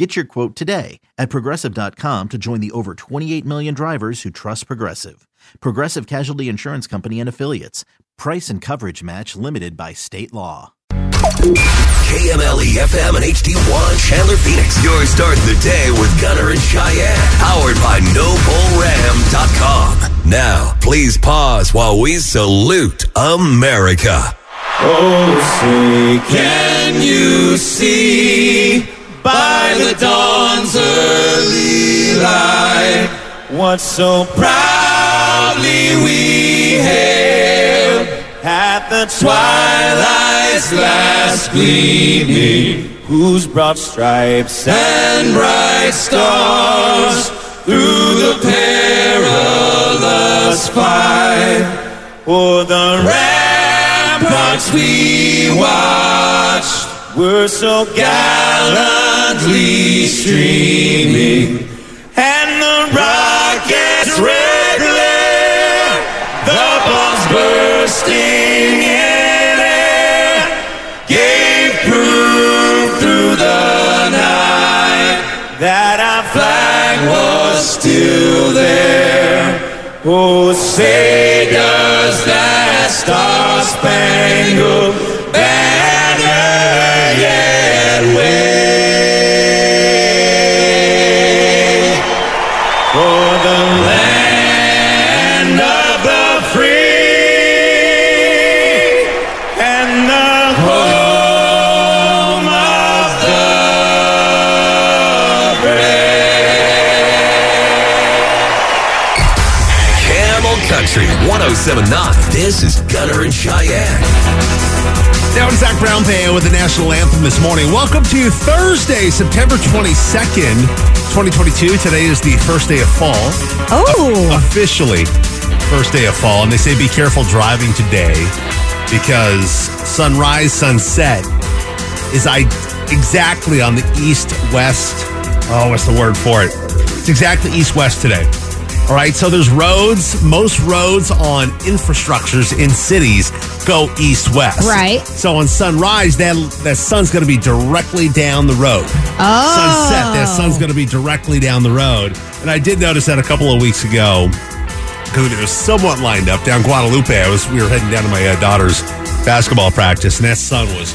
Get your quote today at progressive.com to join the over 28 million drivers who trust Progressive. Progressive Casualty Insurance Company and Affiliates. Price and coverage match limited by state law. KMLE FM and HD1 Chandler Phoenix. Your start the day with Gunner and Cheyenne. Powered by NobleRam.com. Now, please pause while we salute America. Oh, say, can you see by the dawn's early light what so proudly we hailed at the twilight's last gleaming, whose broad stripes and bright stars through the perilous fight o'er the ramparts we watched were so gallantly streaming, and the rockets' red glare, the bombs bursting in air, gave proof through the night that our flag was still there. Oh, say does that star-spangled 1079. This is Gunner and Cheyenne. Down Zac Brown Band with the national anthem this morning. Welcome to Thursday, September 22nd, 2022. Today is the first day of fall. Oh. Officially, first day of fall. And they say be careful driving today because sunrise, sunset is I exactly on the east west. Oh, what's the word for it? It's exactly east west today. All right, so there's roads. Most roads on infrastructures in cities go east west. Right. So on sunrise, that that sun's going to be directly down the road. Oh. Sunset, that sun's going to be directly down the road. And I did notice that a couple of weeks ago because it was somewhat lined up down Guadalupe. I was we were heading down to my uh, daughter's basketball practice, and that sun was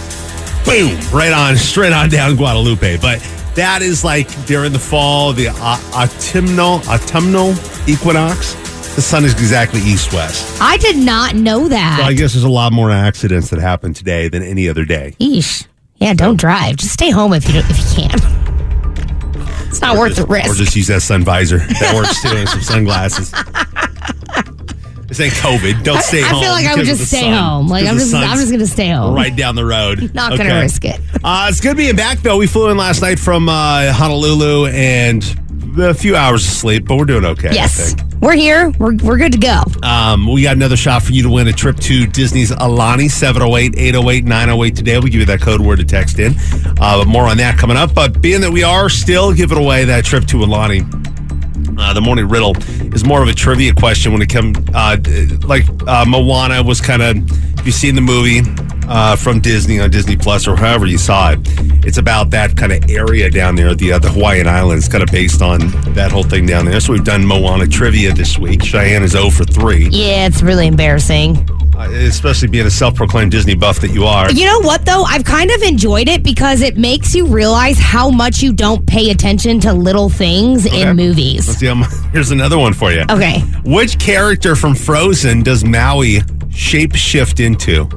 boom right on straight on down Guadalupe. But that is like during the fall, the uh, autumnal autumnal equinox. The sun is exactly east west. I did not know that. So I guess there's a lot more accidents that happen today than any other day. Eesh. Yeah, don't drive. Just stay home if you don't, if you can. It's not worth the risk. Or just use that sun visor. That works too, and some sunglasses. This ain't COVID. Don't stay I home. feel like I would because of just the stay sun. home. Like Because I'm the just I'm sun's just gonna stay home. right down the road. Not gonna risk it. Uh, it's good being back though. We flew in last night from uh, Honolulu and a few hours of sleep, but we're doing okay. Yes. We're here. We're we're good to go. Um, we got another shot for you to win a trip to Disney's Aulani 708 808 908 today. We'll give you that code word to text in. Uh, but more on that coming up. But being that we are still giving away that trip to Aulani, Uh, the morning riddle is more of a trivia question when it comes, uh, like uh, Moana was kind of. If you've seen the movie uh, from Disney on Disney Plus or however you saw it, it's about that kind of area down there, the uh, the Hawaiian Islands, kind of based on that whole thing down there. So we've done Moana trivia this week. Cheyenne is 0 for 3, Yeah, it's really embarrassing. uh, especially being a self-proclaimed Disney buff that you are. You know what, though? I've kind of enjoyed it because it makes you realize how much you don't pay attention to little things Okay. in movies. Let's see, um, here's another one for you. Okay. Which character from Frozen does Maui shape shift into?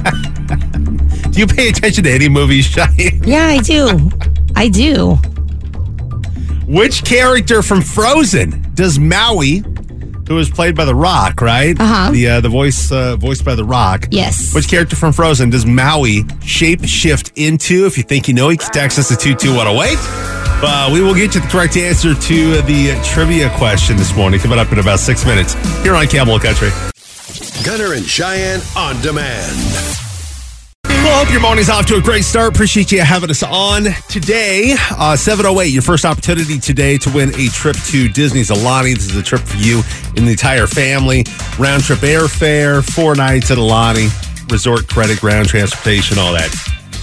do you pay attention to any movies, Cheyenne? Yeah, I do. I do. Which character from Frozen does Maui, who is played by The Rock, right? Uh-huh. The uh, the voice uh, voiced by The Rock. Yes. Which character from Frozen does Maui shape shift into? If you think you know, you can text us to 22108. Uh, we will get you the correct answer to the trivia question this morning, coming up in about six minutes here on Camel Country. Gunner and Cheyenne on demand. Well, hope your morning's off to a great start. Appreciate you having us on today. Uh, 708, your first opportunity today to win a trip to Disney's Aulani. This is a trip for you and the entire family. Round trip airfare, four nights at Aulani, resort credit, ground transportation, all that.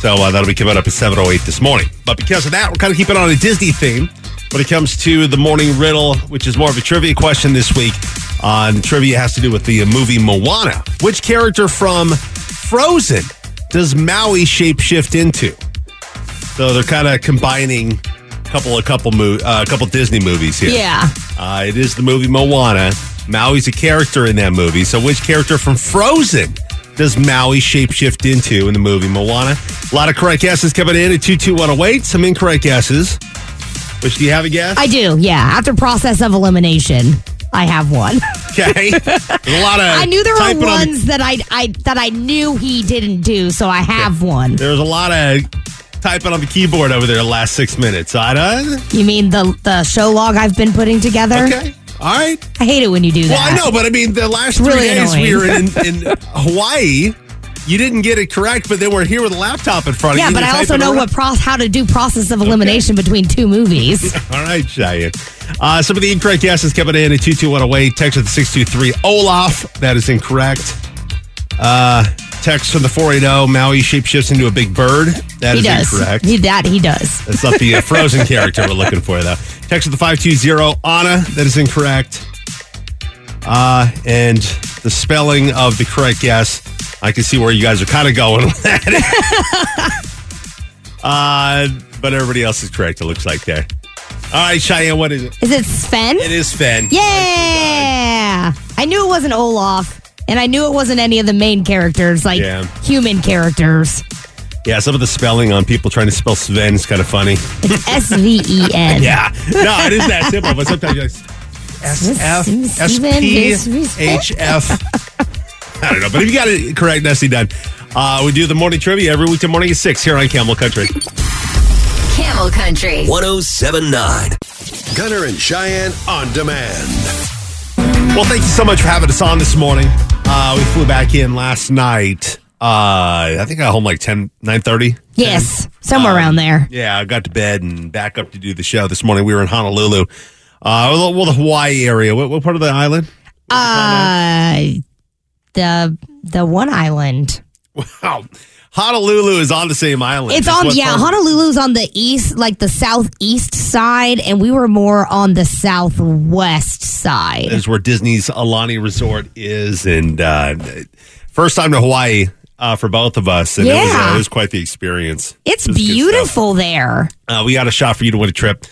So uh, that'll be coming up at 708 this morning. But because of that, we're kind of keeping on a Disney theme when it comes to the morning riddle, which is more of a trivia question this week. The trivia has to do with the movie Moana. Which character from Frozen does Maui shapeshift into? So they're kind of combining a couple, a couple, mo- uh, a couple Disney movies here. Yeah. Uh, it is the movie Moana. Maui's a character in that movie. So, which character from Frozen does Maui shapeshift into in the movie Moana? A lot of correct guesses coming in at 22108. Some incorrect guesses. Which do you have a guess? I do. Yeah. After process of elimination, I have one. okay. There's a lot of. I knew there were typing on ones that I, I that I knew he didn't do, so I have one. There's a lot of typing on the keyboard over there the last six minutes. I don't. You mean the the show log I've been putting together? Okay. All right. I hate it when you do Well, that. I know, but I mean, the last three Really days we were in, in Hawaii. You didn't get it correct, but then we're here with a laptop in front of you. Yeah, but I also know what pro- how to do process of elimination between two movies. All right, Cheyenne. Uh, some of the incorrect guesses coming in at 22108. Text at the 623 Olaf. That is incorrect. Uh, text from the 480 Maui shapeshifts into a big bird. That he is does. incorrect. He that he does. That's not the uh, frozen character we're looking for, though. Text at the 520 Anna. That is incorrect. Uh, and the spelling of the correct guess, I can see where you guys are kind of going with that. uh, but everybody else is correct, it looks like there. All right, Cheyenne, what is it? Is it Sven? It is Sven. Yeah. I knew it wasn't Olaf, and I knew it wasn't any of the main characters, like Yeah. human characters. Yeah, some of the spelling on people trying to spell Sven is kind of funny. It's S V E N. Yeah. No, it is that simple, but sometimes you're like, S F S P H F. I don't know, but if you got it correct, nicely done. Uh, we do the morning trivia every weekday morning at 6 here on Camel Country. Camel Country. 1079. Gunner and Cheyenne on demand. Well, thank you so much for having us on this morning. Uh, we flew back in last night. Uh, I think I got home like 10, 9.30. Yes, somewhere Um, around there. Yeah, I got to bed and back up to do the show this morning. We were in Honolulu. Uh, well, well, the Hawaii area. What, what part of the island? Uh, the the one island. Wow. Honolulu is on the same island. It's on yeah. part- Honolulu's on the east, like the southeast side, and we were more on the southwest side. is where Disney's Aulani Resort is, and uh, first time to Hawaii uh, for both of us, and it, was, uh, Yeah. it was quite the experience. It's It was good stuff. beautiful there. Uh, we got a shot for you to win a trip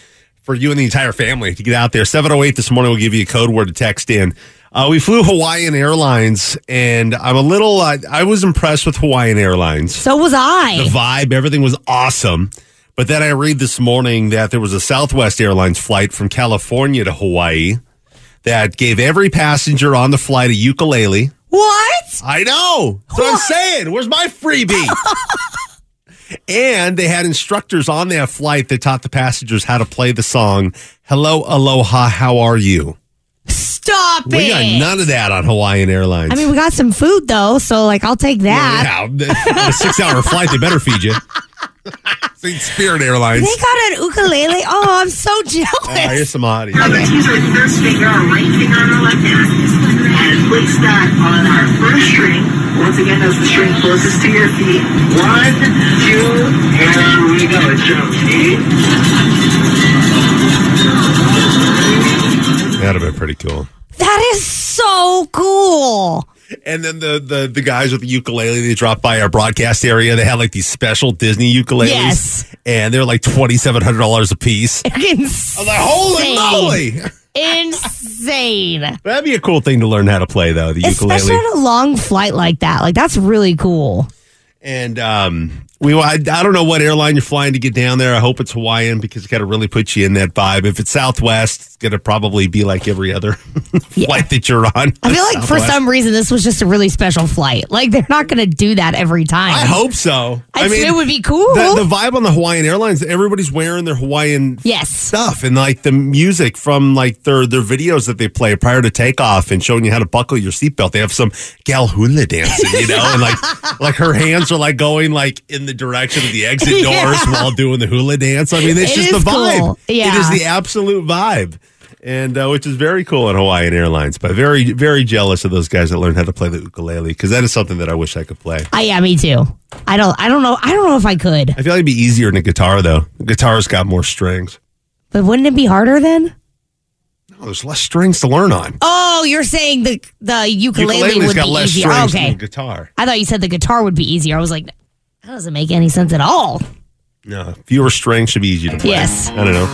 for you and the entire family to get out there. Seven oh eight this morning. We'll give you a code word to text in. Uh, we flew Hawaiian Airlines, and I'm a little. Uh, I was impressed with Hawaiian Airlines. So was I. the vibe, everything was awesome. But then I read this morning that there was a Southwest Airlines flight from California to Hawaii that gave every passenger on the flight a ukulele. What? I know. That's what I'm saying. Where's my freebie? and they had instructors on that flight that taught the passengers how to play the song Hello, Aloha, How Are You? Stop We got none of that on Hawaiian Airlines. I mean, we got some food though, so like I'll take that. yeah, on a six hour flight, they better feed you. St. Spirit Airlines. They got an ukulele. Oh, I'm so Uh, jealous. here's some audio. Let's use our first finger, our right finger on our left hand, and place that on our first string. Once again, that's the string closest to your feet. One, two, here we go. It's drum. See? That'd have been pretty cool. That is so cool. And then the, the the guys with the ukulele, they dropped by our broadcast area. They had like these special Disney ukuleles. Yes. And they're like twenty seven hundred dollars a piece. I was like, holy moly! Insane. That'd be a cool thing to learn how to play though, the Especially ukulele. on a long flight like that. Like, that's really cool. And um we I, I don't know what airline you're flying to get down there. I hope it's Hawaiian because it's got to really put you in that vibe. If it's Southwest, it's gonna probably be like every other flight that you're on. I feel like for some reason this was just a really special flight. Like they're not going to do that every time. I hope so. I mean, it would be cool. The, the vibe on the Hawaiian Airlines, everybody's wearing their Hawaiian Yes. stuff and like the music from like their their videos that they play prior to takeoff and showing you how to buckle your seatbelt. They have some gal hula dancing, you know, and like like her hands are like going like in the direction of the exit doors Yeah. while doing the hula dance. I mean, it's It just the vibe. cool. Yeah. is the absolute vibe. And uh, which is very cool on Hawaiian Airlines, but very, very jealous of those guys that learned how to play the ukulele because that is something that I wish I could play. Uh, yeah, me too. I don't. I don't know. I don't know if I could. I feel like it'd be easier than a guitar, though. The guitar's got more strings. But wouldn't it be harder then? Oh, there's less strings to learn on. Oh, you're saying the the ukulele Ukulele's would be less easier. strings okay. than the guitar. I thought you said the guitar would be easier. I was like, that doesn't make any sense at all. No, fewer strings should be easy to play. Yes. I don't know.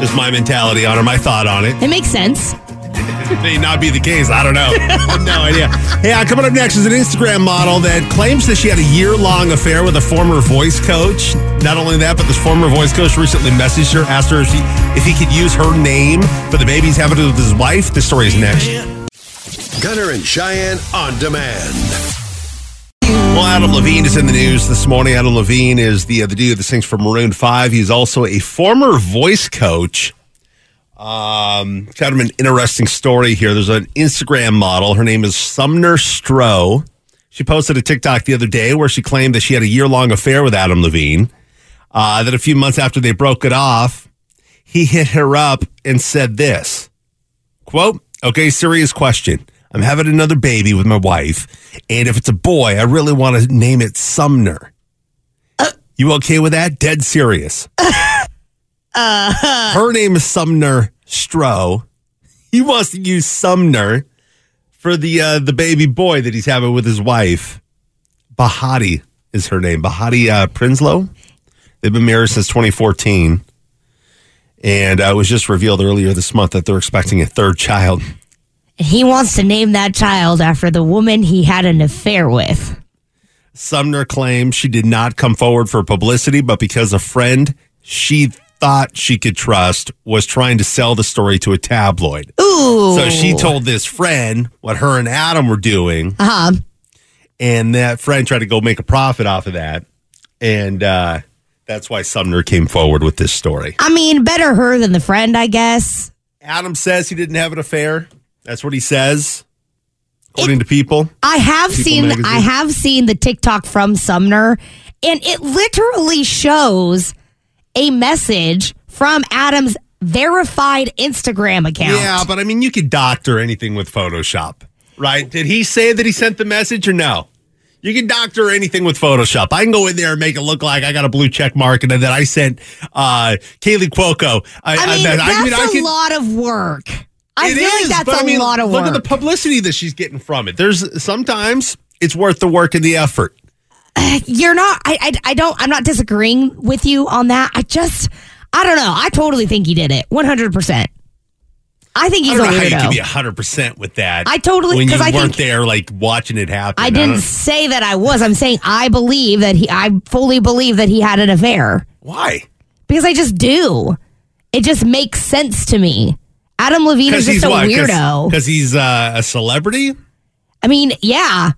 Just my mentality on it, my thought on it. It makes sense. It may not be the case. I don't know. I have no idea. Hey, uh, coming up next is an Instagram model that claims that she had a year long affair with a former voice coach. Not only that, but this former voice coach recently messaged her, asked her if, she, if he could use her name for the baby he's having with his wife. The story is next. Gunner and Cheyenne on demand. Well, Adam Levine is in the news this morning. Adam Levine is the uh, the dude that sings for Maroon Five. He's also a former voice coach. Um, kind of an interesting story here. There's an Instagram model. Her name is Sumner Stroh. She posted a TikTok the other day where she claimed that she had a year long affair with Adam Levine. Uh, that a few months after they broke it off, he hit her up and said this quote, okay, serious question. I'm having another baby with my wife, and if it's a boy, I really want to name it Sumner. you okay with that? Dead serious. Her name is Sumner Stroh. He wants to use Sumner for the uh, the baby boy that he's having with his wife. Behati is her name. Behati uh, Prinsloo. They've been married since 2014. And uh, it was just revealed earlier this month that they're expecting a third child. And he wants to name that child after the woman he had an affair with. Sumner claims she did not come forward for publicity, but because a friend she thought she could trust was trying to sell the story to a tabloid. Ooh. So she told this friend what her and Adam were doing, Uh huh. and that friend tried to go make a profit off of that. And uh, that's why Sumner came forward with this story. I mean, better her than the friend, I guess. Adam says he didn't have an affair. That's what he says, according to people. I have People seen magazine. I have seen the TikTok from Sumner and it literally shows a message from Adam's verified Instagram account. Yeah, but I mean, you could doctor anything with Photoshop, right? Did he say that he sent the message or no? You can doctor anything with Photoshop. I can go in there and make it look like I got a blue check mark and then I sent uh, Kaley Cuoco. I mean, bet- that's I a lot of work. I It feel is, like that's I a mean, lot of Look work. Look at the publicity that she's getting from it. There's sometimes it's worth the work and the effort. Uh, you're not. I, I. I don't. I'm not disagreeing with you on that. I just. I don't know. I totally think he did it. 100. percent I think he's I don't a know how you can be weirdo. hundred percent with that. I totally- when you 'cause I weren't think- there, like watching it happen. I didn't say that I was. I'm saying I believe that he. I fully believe that he had an affair Why? because I just do. It just makes sense to me. Adam Levine is just a weirdo. Because he's uh, a celebrity. I mean, yeah.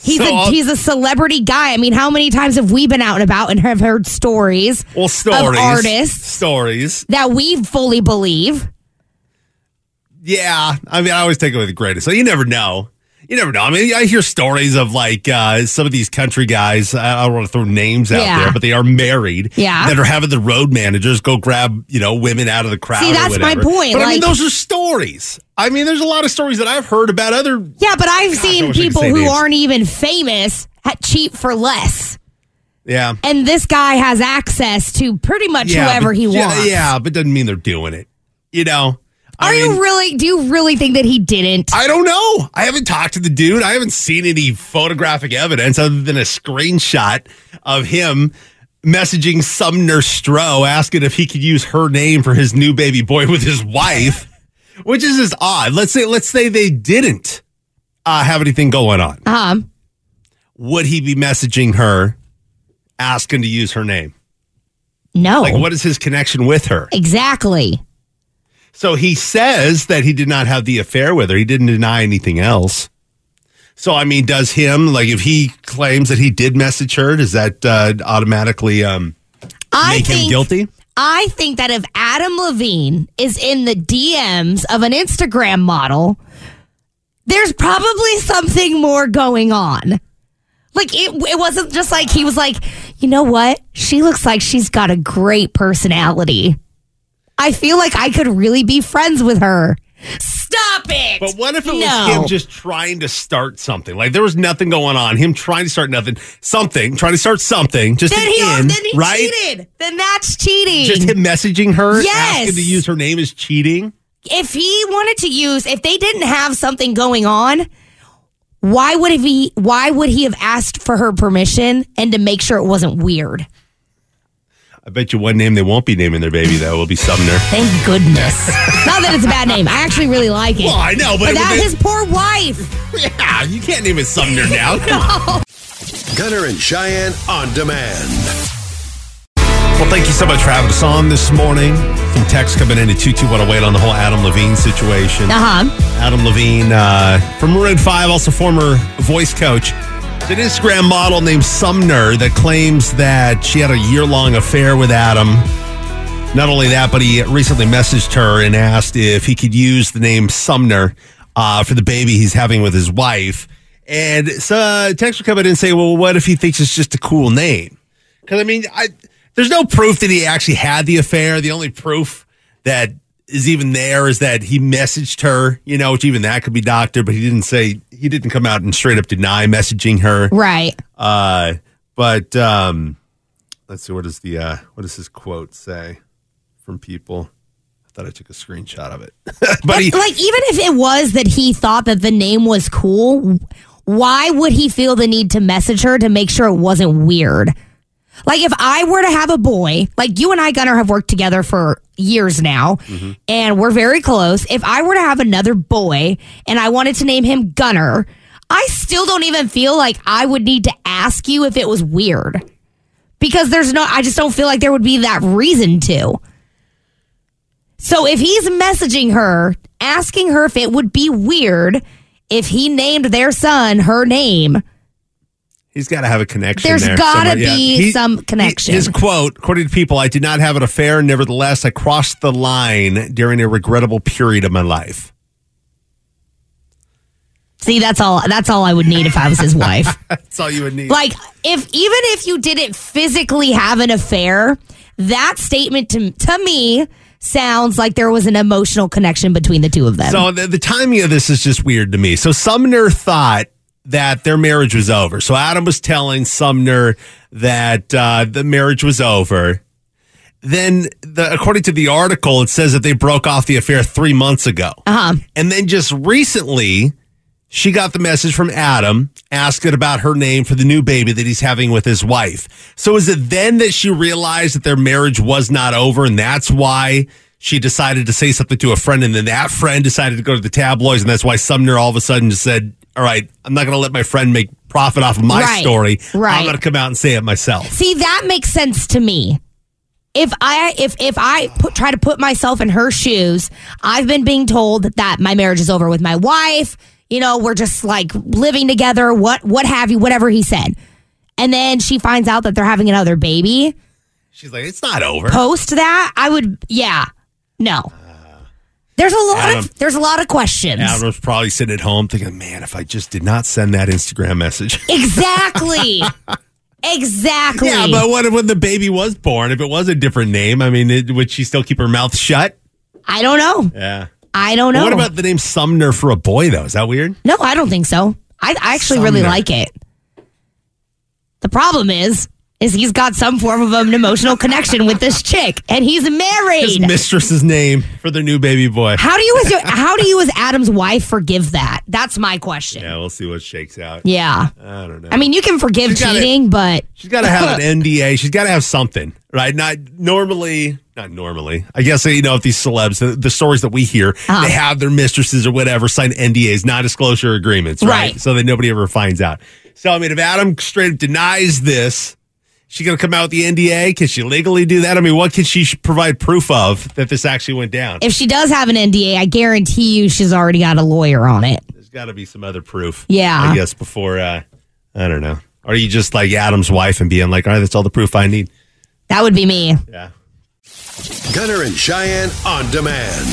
He's So a he's a celebrity guy. I mean, how many times have we been out and about and have heard stories Well, stories, of artists stories. that we fully believe? Yeah, I mean, I always take it with the greatest. So you never know. You never know. I mean, I hear stories of like uh, some of these country guys. I don't want to throw names out Yeah. there, but they are married. Yeah. that are having the road managers go grab you know women out of the crowd. See, that's my point, But I mean, those are stories. I mean, there's a lot of stories that I've heard about other. Yeah, but I've I seen wish I could people who names. aren't even famous at cheap for less. Yeah, And this guy has access to pretty much yeah, whoever but- he yeah, wants. Yeah, but doesn't mean they're doing it. You know. I Are mean, you really? Do you really think that he didn't? I don't know. I haven't talked to the dude. I haven't seen any photographic evidence other than a screenshot of him messaging Sumner Stroh asking if he could use her name for his new baby boy with his wife, which is just odd. Let's say let's say they didn't uh, have anything going on. um, Would he be messaging her asking to use her name? no. Like what is his connection with her? exactly. So he says that he did not have the affair with her. He didn't deny anything else. So I mean, does him like if he claims that he did message her, does that uh, automatically um, I make him guilty? I think that if Adam Levine is in the DMs of an Instagram model, there's probably something more going on. Like it, it wasn't just like he was like, you know what? She looks like she's got a great personality. I feel like I could really be friends with her. Stop it! But what if it was him just trying to start something? Like there was nothing going on. Him trying to start nothing, something, trying to start something, just Then he, in, then he right? cheated. Then that's cheating. Just him messaging her, Yes. asking to use her name is cheating. if he wanted to use if they didn't have something going on why would he why would he have asked for her permission and to make sure it wasn't weird I bet you one name they won't be naming their baby though will be Sumner. thank goodness not that it's a bad name i actually really like it Well, I know, but but it that be- his poor wife Yeah, you can't name it Sumner now. Gunner and Cheyenne on demand. Well, thank you so much for having us on this morning. Some text coming in at 22108 on the whole Adam Levine situation. uh-huh Adam Levine uh, from Maroon 5, also former voice coach. It's an Instagram model named Sumner that claims that she had a year long affair with Adam. Not only that, but he recently messaged her and asked if he could use the name Sumner uh, for the baby he's having with his wife. And so uh, text would come in and say, well, what if he thinks it's just a cool name? Because, I mean, I, there's no proof that he actually had the affair. The only proof that is even there is that he messaged her, you know, which even that could be doctored, but he didn't say, he didn't come out and straight up deny messaging her. right Uh, but um, let's see, what does the, uh, what does his quote say from people? I thought I took a screenshot of it. but he, like even if it was that he thought that the name was cool why would he feel the need to message her to make sure it wasn't weird like if i were to have a boy like you and i gunner have worked together for years now and we're very close. If i were to have another boy and i wanted to name him gunner i still don't even feel like i would need to ask you if it was weird. Because there's no i just don't feel like there would be that reason to. So if he's messaging her, asking her if it would be weird if he named their son her name, He's got to have a connection. There's there gotta somewhere. be some connection. his quote, according to people, I did not have an affair. Nevertheless, I crossed the line during a regrettable period of my life. see that's all that's all I would need if I was his wife. That's all you would need. like if even if you didn't physically have an affair, that statement to to me sounds like there was an emotional connection between the two of them. So the, the timing of this is just weird to me. So Sumner thought that their marriage was over. So Adam was telling Sumner that uh, the marriage was over. Then, the, according to the article, it says that they broke off the affair three months ago. uh-huh. And then just recently, she got the message from Adam asking about her name for the new baby that he's having with his wife. So is it then that she realized that their marriage was not over and that's why she decided to say something to a friend and then that friend decided to go to the tabloids and that's why Sumner all of a sudden just said, all right, I'm not going to let my friend make profit off of my Right, story. right. I'm going to come out and say it myself. See, that makes sense to me. If I if if I put, try to put myself in her shoes, I've been being told that my marriage is over with my wife. You know, we're just like living together. What what have you? Whatever he said, and then she finds out that they're having another baby. She's like, it's not over. Post that, I would, yeah, no. There's a lot Adam. of there's a lot of questions. Adam was probably sitting at home thinking, man, if I just did not send that Instagram message. Exactly. exactly. yeah, but what if when the baby was born? If it was a different name, I mean, it, would she still keep her mouth shut? I don't know. Yeah. I don't know. What about the name Sumner for a boy, though? Is that weird? No, I don't think so. I, I actually really like it. The problem is, is he's got some form of an emotional connection with this chick, and he's married. His mistress's name for their new baby boy. How do you as your, how do you as Adam's wife forgive that? That's my question. Yeah, we'll see what shakes out. Yeah. I don't know. I mean, you can forgive She's gotta- cheating, but She's got to have an NDA. She's got to have something, right? Not normally, not normally. I guess you know if these celebs, the, the stories that we hear, Uh-huh. they have their mistresses or whatever sign NDAs, non-disclosure agreements, right? Right. So that nobody ever finds out. So I mean, if Adam straight up denies this, she gonna come out with the NDA? Can she legally do that? I mean, what can she provide proof of that this actually went down? if she does have an NDA, I guarantee you she's already got a lawyer on it. There's got to be some other proof. Yeah. I guess before. uh I don't know. Are you just like Adam's wife and being like, all right, that's all the proof I need? That would be me. Yeah. Gunner and Cheyenne on demand.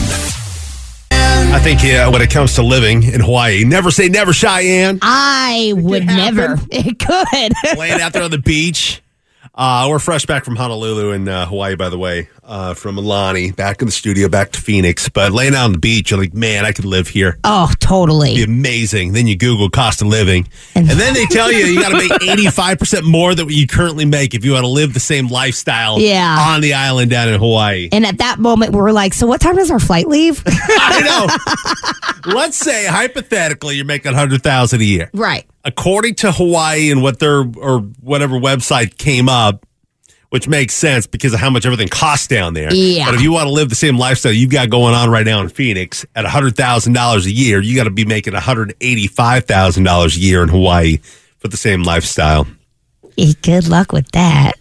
I think yeah, when it comes to living in Hawaii, never say never, Cheyenne. I would never. It could. Laying out there on the beach. Uh, we're fresh back from Honolulu in uh, Hawaii, by the way, uh, from Aulani, back in the studio, back to Phoenix. But laying out on the beach, you're like, man, I could live here. oh, totally. Be amazing. Then you Google cost of living, and, And- then they tell you you got to make 85% more than what you currently make if you want to live the same lifestyle Yeah. on the island down in Hawaii. And at that moment, we're like, so what time does our flight leave? I know. Let's say hypothetically you're making 100000 a year. right. according to Hawaii and what their or whatever website came up, which makes sense because of how much everything costs down there. Yeah. But if you want to live the same lifestyle you've got going on right now in Phoenix at hundred thousand dollars a year, you got to be making one hundred eighty five thousand dollars a year in Hawaii for the same lifestyle. Good luck with that.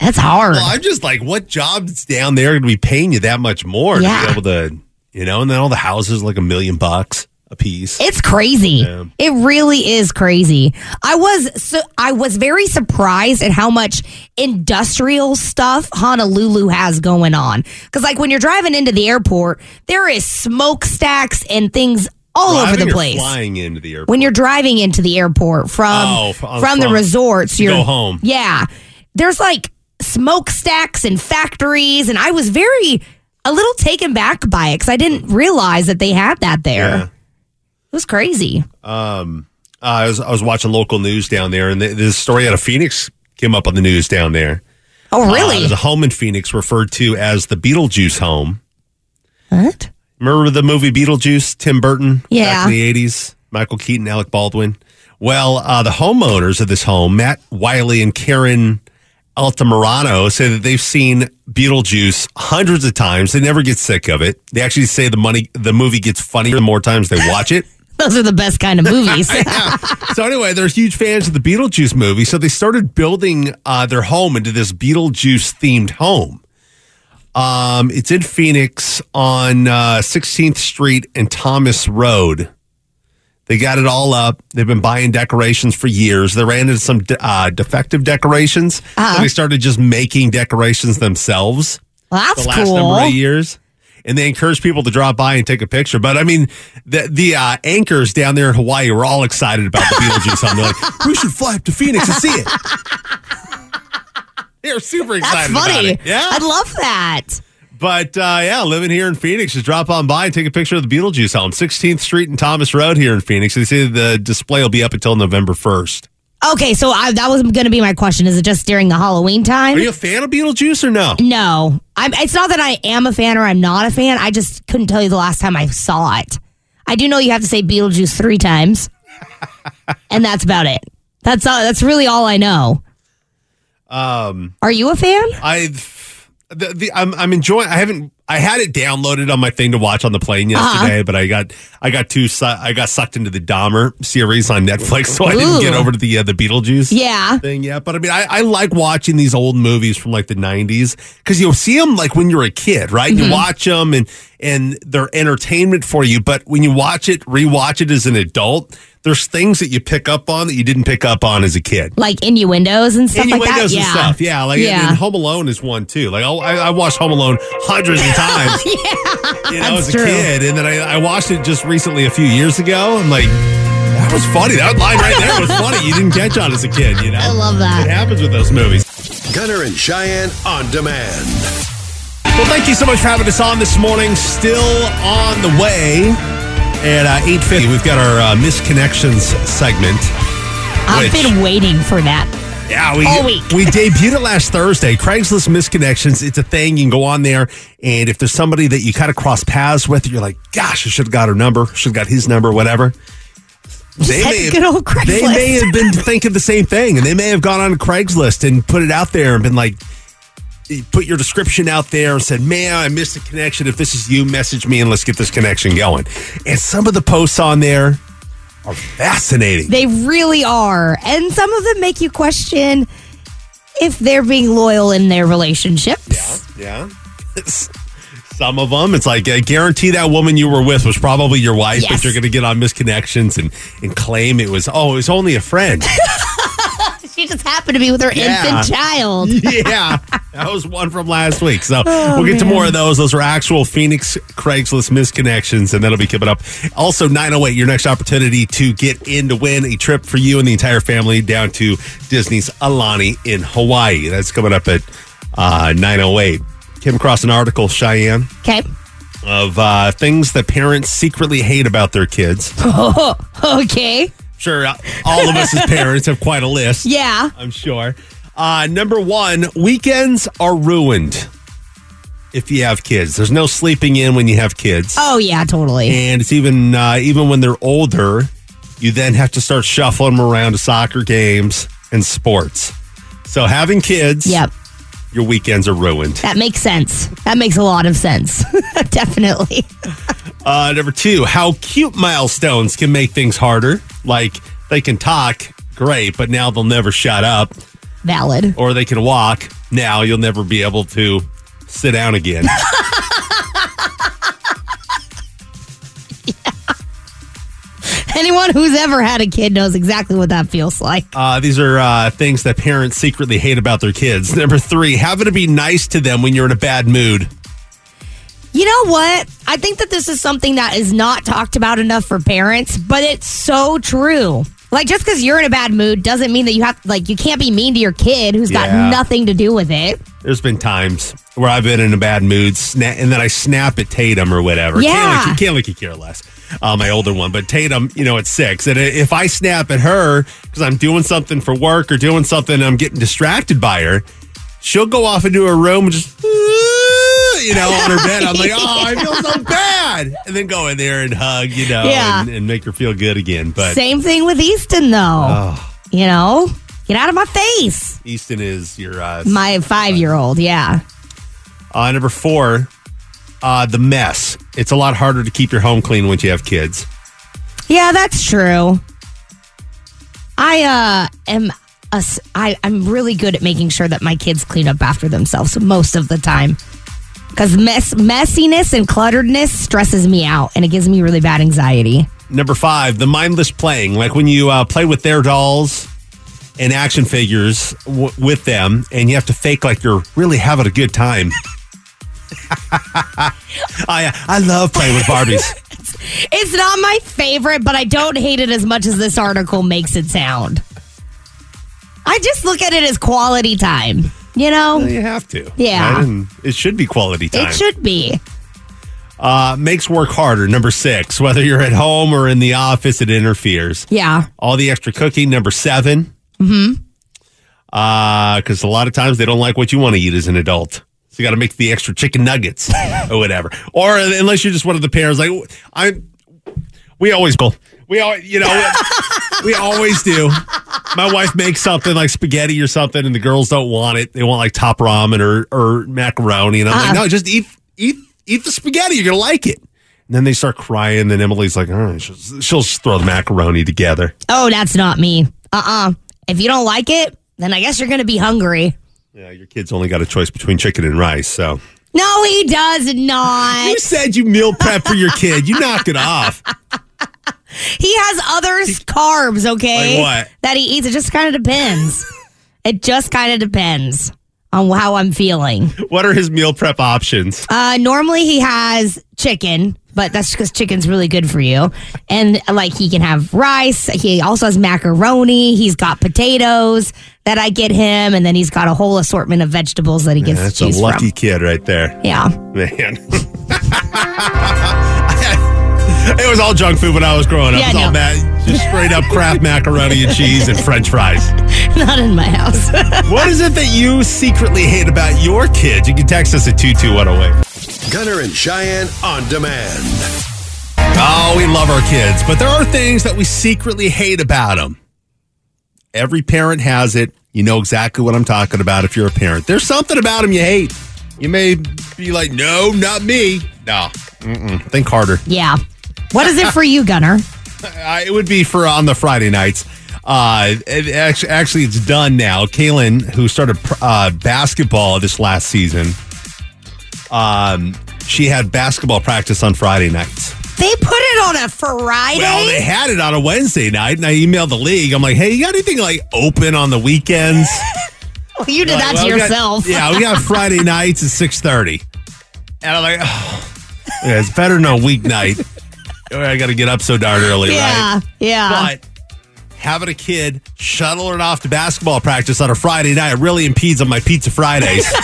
That's hard. Well, I'm just like, what jobs down there are going to be paying you that much more Yeah. to be able to, you know? And then all the houses like a million bucks a piece. It's crazy. Yeah. It really is crazy. I was so I was very surprised at how much industrial stuff Honolulu has going on. Cuz like when you're driving into the airport, there is smokestacks and things all over the place. Flying into the airport. When you're driving into the airport from Oh, from- uh, from, the resorts, you're go home. Yeah. There's like smokestacks and factories and I was very a little taken back by it cuz I didn't realize that they had that there. Yeah. It was crazy. Uh, I was I was watching local news down there, and th- this story out of Phoenix came up on the news down there. Oh, Uh, really? there's a home in Phoenix referred to as the Beetlejuice home. what? Remember the movie Beetlejuice? Tim Burton, Yeah. back in the '80s. Michael Keaton, Alec Baldwin. Well, uh, the homeowners of this home, Matt Wiley and Karen Altamirano, say that they've seen Beetlejuice hundreds of times. They never get sick of it. They actually say the money, the movie gets funnier the more times they watch it. Those are the best kind of movies. so anyway, they're huge fans of the Beetlejuice movie, so they started building uh, their home into this Beetlejuice themed home. Um, it's in Phoenix on uh, 16th Street and Thomas Road. They got it all up. They've been buying decorations for years. They ran into some de- uh, defective decorations. So they started just making decorations themselves well, that's the last cool. number of years. And they encourage people to drop by and take a picture. But I mean, the the uh, anchors down there in Hawaii were all excited about the Beetlejuice home. They're like, we should fly up to Phoenix and see it. They're super That's excited about funny. it. Yeah. I love that. But uh, yeah, living here in Phoenix, just drop on by and take a picture of the Beetlejuice home. 16th Street and Thomas Road here in Phoenix. They say the display will be up until November 1st. Okay, so I, that was going to be my question. Is it just during the Halloween time? Are you a fan of Beetlejuice or no? no, I'm, it's not that I am a fan or I'm not a fan. I just couldn't tell you the last time I saw it. I do know you have to say Beetlejuice three times, and that's about it. That's all, that's really all I know. Um, are you a fan? I the, the I'm I'm enjoying. I haven't. I had it downloaded on my thing to watch on the plane Uh-huh. yesterday, but I got I got too su- I got sucked into the Dahmer series on Netflix, so I didn't get over to the uh, the Beetlejuice Yeah. thing yet. But I mean, I, I like watching these old movies from like the '90s because you'll see them like when you're a kid, right? Mm-hmm. You watch them and and they're entertainment for you. But when you watch it, rewatch it as an adult, there's things that you pick up on that you didn't pick up on as a kid Like innuendos and stuff like that. innuendos Yeah. and stuff. Yeah, like Yeah. and Home Alone is one too. Like I'll- I, I watched Home Alone hundreds of times. yeah, you know, that's as a true. kid, and then I, I watched it just recently a few years ago. I'm like, that was funny. That line right there was funny. You didn't catch on as a kid. You know, I love that. It happens with those movies. Gunner and Cheyenne on demand. Well, thank you so much for having us on this morning. Still on the way at uh, 8.50. We've got our uh, Misconnections segment. I've which- been waiting for that. Yeah, we All week. we debuted it last Thursday. Craigslist Misconnections. It's a thing. You can go on there, and if there's somebody that you kind of cross paths with, you're like, gosh, I should have got her number, should have got his number, whatever. They old Craigslist. they may have been thinking the same thing, and they may have gone on Craigslist and put it out there and been like, put your description out there and said, man, I missed a connection. If this is you, message me and let's get this connection going. And some of the posts on there are fascinating. They really are. And some of them make you question if they're being loyal in their relationships. Yeah. Some of them, it's like, I guarantee that woman you were with was probably your wife, Yes. but you're going to get on misconnections and, and claim it was, oh, it was only a friend. Just happened to be with her Yeah. infant child. yeah. That was one from last week. So Oh, we'll get to more of those. Those are actual Phoenix Craigslist misconnections, and that'll be coming up. Also, 908, your next opportunity to get in to win a trip for you and the entire family down to Disney's Aulani in Hawaii. That's coming up at uh, 908. Came across an article, Cheyenne. Okay. of uh, things that parents secretly hate about their kids. Okay. Sure, uh, all of us as parents have quite a list. Yeah. I'm sure. Uh, number one, weekends are ruined if you have kids. There's no sleeping in when you have kids, Oh, yeah, totally. and it's even uh, even when they're older, you then have to start shuffling them around to soccer games and sports. So having kids, Yep. your weekends are ruined. That makes sense. That makes a lot of sense. Definitely. Uh, number two, how cute milestones can make things harder. Like they can talk, great, but now they'll never shut up. Valid. Or they can walk, now you'll never be able to sit down again. Anyone who's ever had a kid knows exactly what that feels like. Uh, these are uh, things that parents secretly hate about their kids. Number three, having to be nice to them when you're in a bad mood. You know what? I think that this is something that is not talked about enough for parents, but it's so true. Like just because you're in a bad mood doesn't mean that you have like you can't be mean to your kid who's Yeah. got nothing to do with it. There's been times where I've been in a bad mood, sna- and then I snap at Tatum or whatever. Yeah. Kayla, Kayla could care less, uh, my older one. But Tatum, you know, at six. And if I snap at her because I'm doing something for work or doing something, and I'm getting distracted by her, she'll go off into her room and just, you know, on her bed. I'm like, oh, I feel so bad. And then go in there and hug, you know, Yeah. and, and make her feel good again. But Same thing with Easton though. You know? Get out of my face. Easton is your uh, My five year old, yeah. Uh, number four, uh, the mess. It's a lot harder to keep your home clean once you have kids. Yeah, that's true. I uh am a s- I I'm really good at making sure that my kids clean up after themselves most of the time. Cuz mess messiness and clutteredness stresses me out and it gives me really bad anxiety. Number five, the mindless playing. Like when you uh, play with their dolls and action figures w- with them, and you have to fake like you're really having a good time. I I love playing with Barbies. It's not my favorite, but I don't hate it as much as this article makes it sound. I just look at it as quality time, you know? you have to. Yeah. Right? It should be quality time. It should be. Uh, makes work harder. Number six, whether you're at home or in the office, it interferes. Yeah. all the extra cooking. Number 7 Mm-hmm. Uh, because a lot of times they don't like what you want to eat as an adult. So you got to make the extra chicken nuggets or whatever. Or unless you're just one of the parents, like I, we always go. We all, you know, we always do. My wife makes something like spaghetti or something, and the girls don't want it. They want like top ramen or or macaroni, and I'm like, uh-uh. no, just eat eat eat the spaghetti. You're gonna like it. And then they start crying, and Emily's like, all right, she'll, she'll just throw the macaroni together. Oh, that's not me. Uh-uh. If you don't like it, then I guess you're going to be hungry. Yeah, your kid's only got a choice between chicken and rice. So No, he does not. you said you meal prep for your kid. You knock it off. He has other carbs, okay? Like what? That he eats. It just kind of depends. it just kind of depends on how I'm feeling. What are his meal prep options? Uh, normally he has chicken, but that's because chicken's really good for you. And like he can have rice. He also has macaroni. He's got potatoes that I get him, and then he's got a whole assortment of vegetables that he gets That's to a lucky from. kid right there. Yeah, Man. it was all junk food when I was growing up. Yeah, it was all no. ma- just straight up Kraft macaroni and cheese and french fries. not in my house. What is it that you secretly hate about your kids? You can text us at 22108. Gunner and Cheyenne on demand. Oh, we love our kids, but there are things that we secretly hate about them. Every parent has it. You know exactly what I'm talking about if you're a parent. There's something about them you hate. You may be like, no, not me. No, Mm-mm. think harder. yeah. What is it for you, Gunner? Uh, it would be for on the Friday nights. Uh, it actually, actually, it's done now. Kaylin, who started uh, basketball this last season, um, she had basketball practice on Friday nights. They put it on a Friday. Well, they had it on a Wednesday night, and I emailed the league. I'm like, "Hey, you got anything like open on the weekends?" you did that Well, to we got- yourself. yeah, we got Friday nights at six thirty, and I'm like, oh, yeah, "It's better than a weeknight." I got to get up so darn early, yeah, right? yeah. But having a kid shuttle it off to basketball practice on a Friday night really impedes on my pizza Fridays.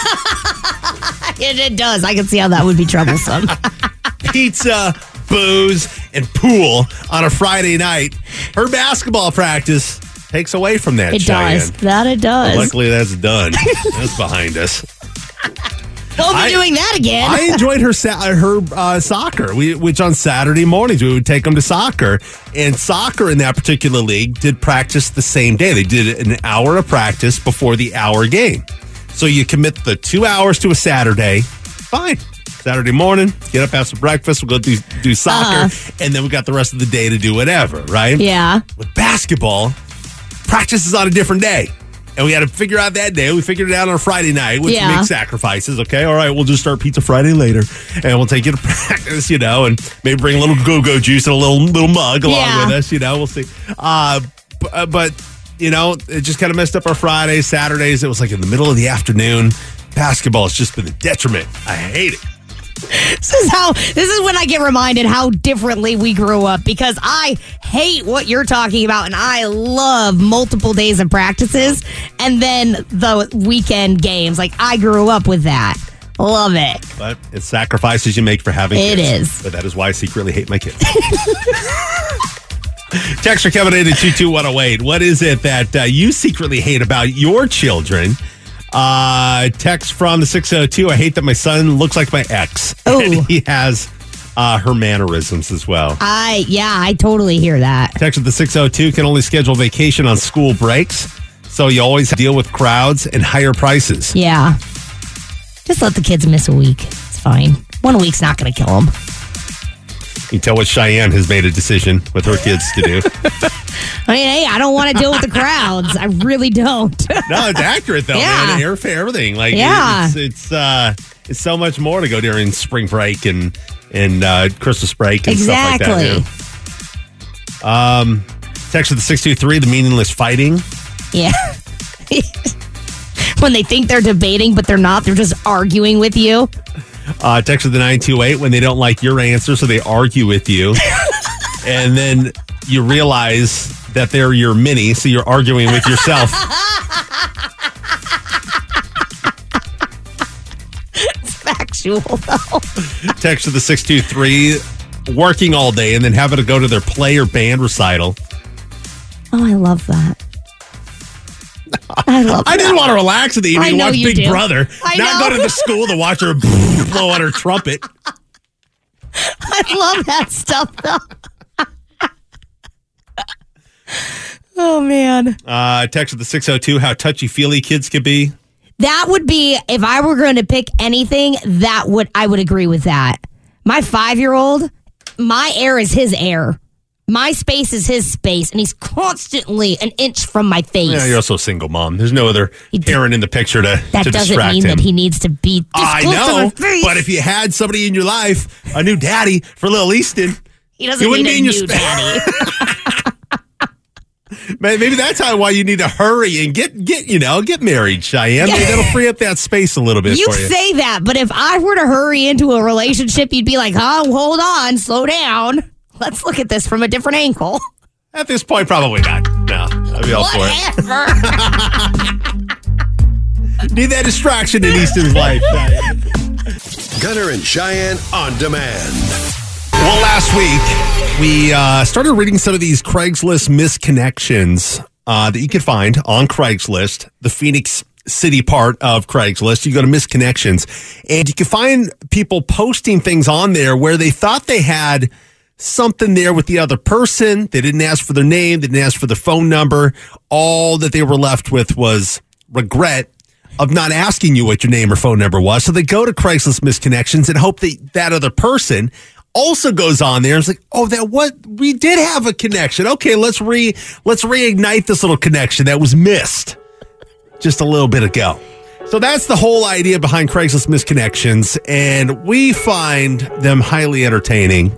It, it does. I can see how that would be troublesome. pizza, booze, and pool on a Friday night. Her basketball practice takes away from that. it Cheyenne. does. That it does. Luckily, that's done. that's behind us. Don't be I- doing that again. I enjoyed her sa- her uh, soccer, we, which on Saturday mornings we would take them to soccer. And soccer in that particular league did practice the same day. They did an hour of practice before the hour game. So you commit the two hours to a Saturday, fine. Saturday morning, get up, have some breakfast, we'll go do, do soccer, and then we got the rest of the day to do whatever, right? Yeah. With basketball, practice is on a different day. And we had to figure out that day. We figured it out on a Friday night, which Yeah. makes sacrifices. Okay, all right, we'll just start Pizza Friday later, and we'll take you to practice, you know, and maybe bring a little go-go juice and a little little mug along Yeah. with us, you know. We'll see. Uh, b- uh, but you know, it just kind of messed up our Fridays, Saturdays. It was like in the middle of the afternoon. Basketball has just been a detriment. I hate it. This is how this is when I get reminded how differently we grew up because I hate what you're talking about and I love multiple days of practices and then the weekend games. Like I grew up with that. Love it. But it's sacrifices you make for having It kids. is. But that is why I secretly hate my kids. Text for Kevin in at 22108. What is it that uh, you secretly hate about your children? Uh, text from the 602. I hate that my son looks like my ex. Oh. And he has uh, her mannerisms as well. I yeah, I totally hear that. Text at the 602 can only schedule vacation on school breaks. So you always deal with crowds and higher prices. Yeah. Just let the kids miss a week. It's fine. One week's not going to kill them. You can tell what Cheyenne has made a decision with her kids to do. I mean, hey, I don't want to deal with the crowds. I really don't. No, it's accurate though, Yeah. man. Airfare, everything. Like, Yeah. it's it's uh, it's so much more to go during spring break and and uh, Christmas break and exactly. stuff like that. yeah. Um, text of the six two three. The meaningless fighting. Yeah. when they think they're debating, but they're not, they're just arguing with you. Uh, text of the nine two eight when they don't like your answer, so they argue with you, and then you realize that they're your mini, so you're arguing with yourself. It's factual, though. text of the six two three. Working all day and then having to go to their play or band recital. Oh, I love that. I love I that. didn't want to relax in the evening watch Big do. Brother, I not know. go to the school to watch her blow on her trumpet. I love that stuff, though. oh, man. Uh, text the 602 how touchy feely kids can be. That would be, if I were going to pick anything, that would, I would agree with that. My five year old, my air is his air. My space is his space, and he's constantly an inch from my face. Yeah, you're also a single mom. There's no other parent in the picture to, that to doesn't distract mean him. that he needs to be this I close know, face. but if you had somebody in your life, a new daddy for little Easton, he doesn't it wouldn't need be a in your new spa- daddy. May- Maybe that's how why you need to hurry and get get you know get married, Cheyenne. Maybe that'll free up that space a little bit You for you. say that, but if I were to hurry into a relationship, you'd be like, oh, hold on, slow down. Let's look at this from a different angle. At this point, probably not. No, I'd be all for it. Need that distraction in Easton's life. Cheyenne. Gunner and Cheyenne on demand. Well, last week we uh, started reading some of these Craigslist misconnections uh, that you could find on Craigslist, the Phoenix City part of Craigslist. You go to misconnections, and you can find people posting things on there where they thought they had something there with the other person. They didn't ask for their name, they didn't ask for their phone number. All that they were left with was regret of not asking you what your name or phone number was. So they go to Craigslist misconnections and hope that that other person also goes on there and is like, oh, that what we did have a connection. Okay, let's re let's reignite this little connection that was missed just a little bit ago. So that's the whole idea behind Craigslist misconnections, and we find them highly entertaining.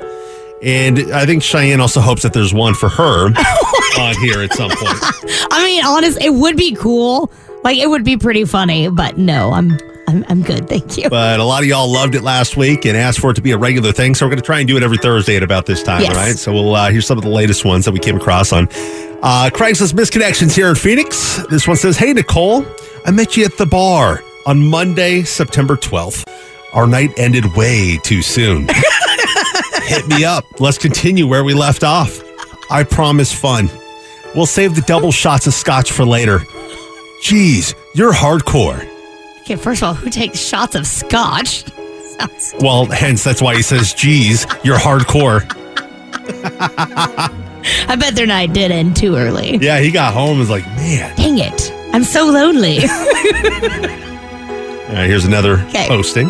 And I think Cheyenne also hopes that there's one for her on here at some point. I mean, honest, it would be cool. Like, it would be pretty funny, but no, I'm I'm, I'm good. Thank you. But a lot of y'all loved it last week and asked for it to be a regular thing. So we're going to try and do it every Thursday at about this time, Yes. all right? So we'll uh, here's some of the latest ones that we came across on uh, Craigslist misconnections here in Phoenix. This one says, "Hey Nicole, I met you at the bar on Monday, September 12th. Our night ended way too soon. Hit me up. Let's continue where we left off. I promise fun. We'll save the double shots of scotch for later. Jeez, you're hardcore." Okay, first of all, who takes shots of scotch? Sounds- Well, hence that's why he says, "Geez, you're hardcore." I bet their night did end too early. Yeah, he got home and was like, "Man." Dang it. I'm so lonely. All right, here's another Okay. posting.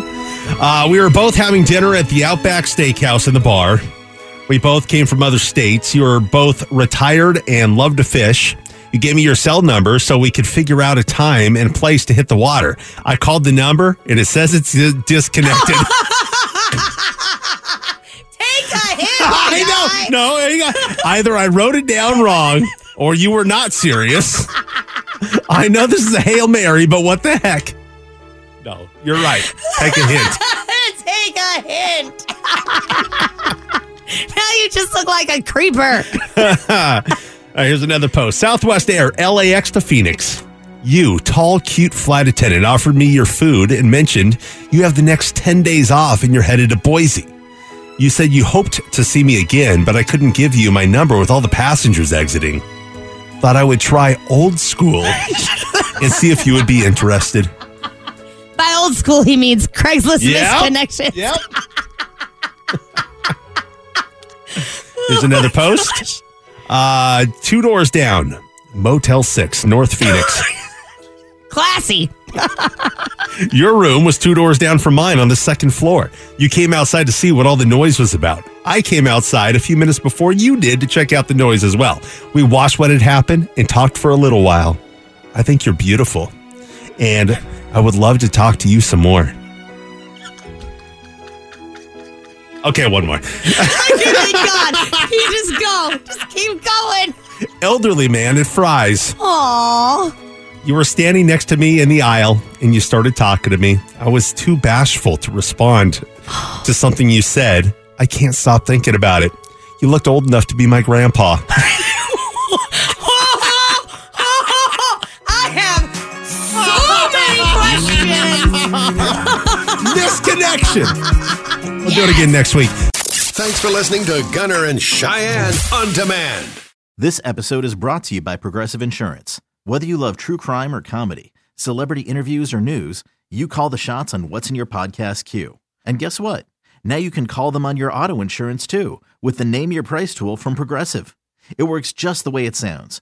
Uh, we were both having dinner at the Outback Steakhouse in the bar. We both came from other states. You were both retired and love to fish. You gave me your cell number so we could figure out a time and place to hit the water. I called the number and it says it's disconnected. Take a hit. I know. No, hang on. either I wrote it down wrong or you were not serious. I know this is a Hail Mary, but what the heck? No, you're right. Take a hint. Take a hint. now you just look like a creeper. All right, uh, here's another post. Southwest Air, LAX to Phoenix. You, tall, cute flight attendant, offered me your food and mentioned you have the next 10 days off and you're headed to Boise. You said you hoped to see me again, but I couldn't give you my number with all the passengers exiting. Thought I would try old school and see if you would be interested. By old school, he means Craigslist Yep. misconnection. Yep. There's another post. Uh, two doors down, Motel 6, North Phoenix. Classy. Your room was two doors down from mine on the second floor. You came outside to see what all the noise was about. I came outside a few minutes before you did to check out the noise as well. We watched what had happened and talked for a little while. I think you're beautiful. And I would love to talk to you some more. Okay, one more. Oh Thank God. You just go. Just keep going. Elderly man at Fry's. Aww. You were standing next to me in the aisle and you started talking to me. I was too bashful to respond to something you said. I can't stop thinking about it. You looked old enough to be my grandpa. Misconnection. We'll do it again next week. Thanks for listening to Gunner and Cheyenne on demand. This episode is brought to you by Progressive Insurance. Whether you love true crime or comedy, celebrity interviews or news, you call the shots on what's in your podcast queue. And guess what? Now you can call them on your auto insurance too with the Name Your Price tool from Progressive. It works just the way it sounds.